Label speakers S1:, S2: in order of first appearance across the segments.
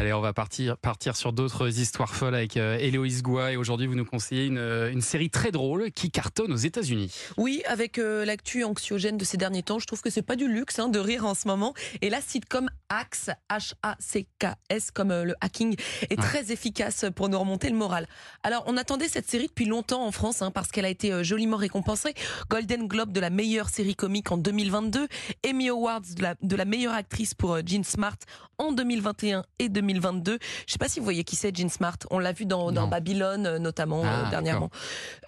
S1: Allez, on va partir, partir sur d'autres histoires folles avec euh, Héloïse Goua. Et aujourd'hui, vous nous conseillez une, euh, une série très drôle qui cartonne aux États-Unis.
S2: Oui, avec euh, l'actu anxiogène de ces derniers temps, je trouve que c'est pas du luxe hein, de rire en ce moment. Et la sitcom Axe, H-A-C-K-S, comme euh, le hacking, est
S1: Ouais.
S2: très efficace pour nous remonter le moral. Alors, on attendait cette série depuis longtemps en France, hein, parce qu'elle a été joliment récompensée. Golden Globe de la meilleure série comique en 2022, Emmy Awards de la, de la meilleure actrice pour Jean Smart en 2021 et 2022. Je sais pas si vous voyez qui c'est Jean Smart. On l'a vu dans, dans. Babylone, euh, notamment,
S1: Ah,
S2: euh, dernièrement.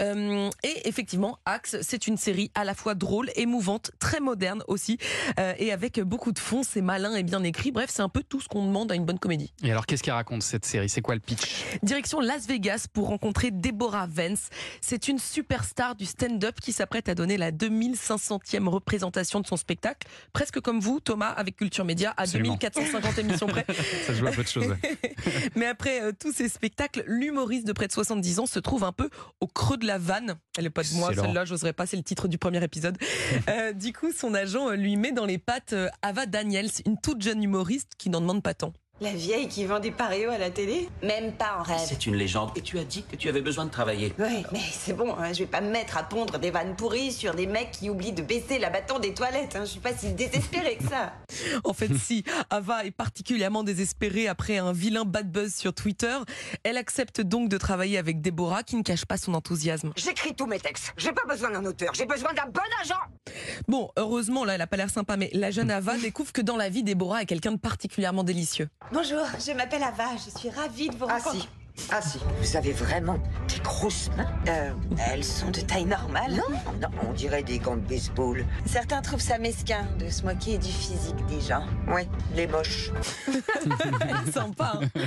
S2: Euh, et effectivement, Axe, c'est une série à la fois drôle, émouvante, très moderne aussi, euh, et avec beaucoup de fond. C'est malin et bien écrit. Bref, c'est un peu tout ce qu'on demande à une bonne comédie.
S1: Et alors, qu'est-ce qu'elle raconte cette série? C'est quoi le pitch?
S2: Direction Las Vegas pour rencontrer Deborah Vance. C'est une superstar du stand-up qui s'apprête à donner la 2500e représentation de son spectacle. Presque comme vous, Thomas, avec Culture Média, à
S1: Absolument.
S2: 2450 émissions près.
S1: Ça joue à peu de
S2: Mais après euh, tous ces spectacles, l'humoriste de près de 70 ans se trouve un peu au creux de la vanne. Elle est pas de moi, celle-là, j'oserais pas, c'est le titre du premier épisode. Euh, du coup, son agent euh, lui met dans les pattes Ava Daniels, une toute jeune humoriste qui n'en demande pas tant.
S3: La vieille qui vend des paréos à la télé? Même pas en rêve.
S4: C'est une légende. Et tu as dit que tu avais besoin de travailler.
S3: Ouais, mais c'est bon, hein, je vais pas me mettre à pondre des vannes pourries sur des mecs qui oublient de baisser l'abattant des toilettes. hein, Je suis pas si désespérée que ça.
S2: En fait, si Ava est particulièrement désespérée après un vilain bad buzz sur Twitter, elle accepte donc de travailler avec Déborah qui ne cache pas son enthousiasme.
S5: J'écris tous mes textes. J'ai pas besoin d'un auteur, j'ai besoin d'un bon agent.
S2: Bon, heureusement, là, elle a pas l'air sympa, mais la jeune Ava découvre que dans la vie, Déborah est quelqu'un de particulièrement délicieux.
S3: Bonjour, je m'appelle Ava, je suis ravie de vous
S5: Ah
S3: rencontrer.
S5: si, ah si, vous avez vraiment des grosses mains.
S3: Euh, elles sont de taille normale.
S5: Non, non, on dirait des gants de baseball.
S3: Certains trouvent ça mesquin de se moquer du physique des gens.
S5: Ouais, les moches.
S2: Sympa. hein.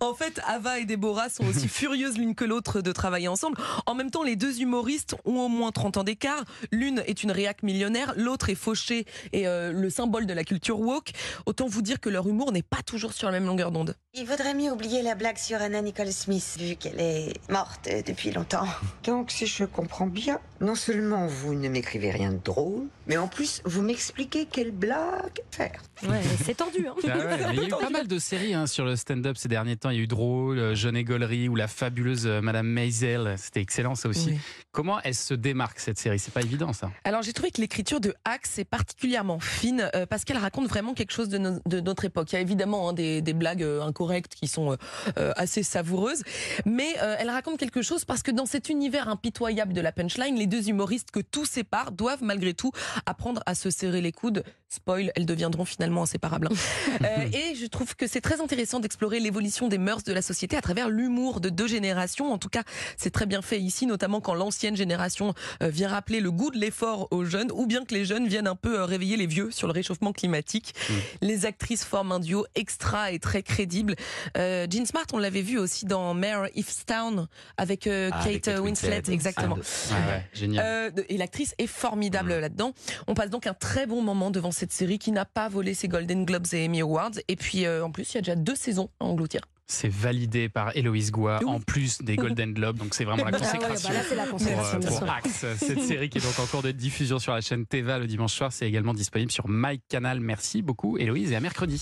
S2: en fait, Ava et Déborah sont aussi furieuses l'une que l'autre de travailler ensemble. En même temps, les deux humoristes ont au moins 30 ans d'écart. L'une est une réac millionnaire, l'autre est fauchée et euh, le symbole de la culture woke. Autant vous dire que leur humour n'est pas toujours sur la même longueur d'onde.
S3: Il vaudrait mieux oublier la blague sur Anna Nicole Smith, vu qu'elle est morte euh, depuis longtemps.
S5: Donc, si je comprends bien, non seulement vous ne m'écrivez rien de drôle, mais en plus, vous m'expliquez quelle blague faire.
S6: Ouais, c'est tendu. Hein.
S1: Ah ouais, il y a eu pas mal de séries hein, sur le stand-up ces derniers temps. Il y a eu Drôle, euh, Jeune et Gaulerie ou la fabuleuse euh, Madame Maisel. C'était excellent ça aussi.
S2: Oui.
S1: Comment elle se démarque cette série? C'est pas évident ça.
S2: Alors j'ai trouvé que l'écriture de Axe est particulièrement fine euh, parce qu'elle raconte vraiment quelque chose de, no- de notre époque. Il y a évidemment hein, des, des blagues euh, incorrectes qui sont euh, assez savoureuses, mais euh, elle raconte quelque chose parce que dans cet univers impitoyable de la punchline, les deux humoristes que tout sépare doivent malgré tout apprendre à se serrer les coudes. Spoil, elles deviendront finalement inséparables. hein. Euh, et je trouve que c'est très intéressant d'explorer l'évolution des mœurs de la société à travers l'humour de deux générations. En tout cas, c'est très bien fait ici, notamment quand l'ancienne génération euh, vient rappeler le goût de l'effort aux jeunes, ou bien que les jeunes viennent un peu euh, réveiller les vieux sur le réchauffement climatique. Les actrices forment un duo extra et très crédible. Euh, Jean Smart, on l'avait vu aussi dans Mare Easttown avec euh,
S4: Ah,
S2: Kate,
S4: avec Kate
S2: Winslet,
S4: Winslet.
S2: exactement.
S1: Ouais, génial.
S2: Euh, et l'actrice est formidable là-dedans. On passe donc un très bon moment devant cette série qui n'a pas volé ses Golden Globes et Emmy Awards. Et puis euh, en plus, il y a déjà deux saisons à engloutir.
S1: C'est validé par Héloïse Goua
S2: Oui.
S1: en plus des Golden Globes. Donc c'est vraiment la
S6: Ah ouais,
S1: consécration.
S6: bah là, la
S1: pour,
S6: consécration,
S1: euh, pour. Axe. Cette série qui est donc en cours de diffusion sur la chaîne Teva le dimanche soir, c'est également disponible sur MyCanal. Merci beaucoup Héloïse et à mercredi.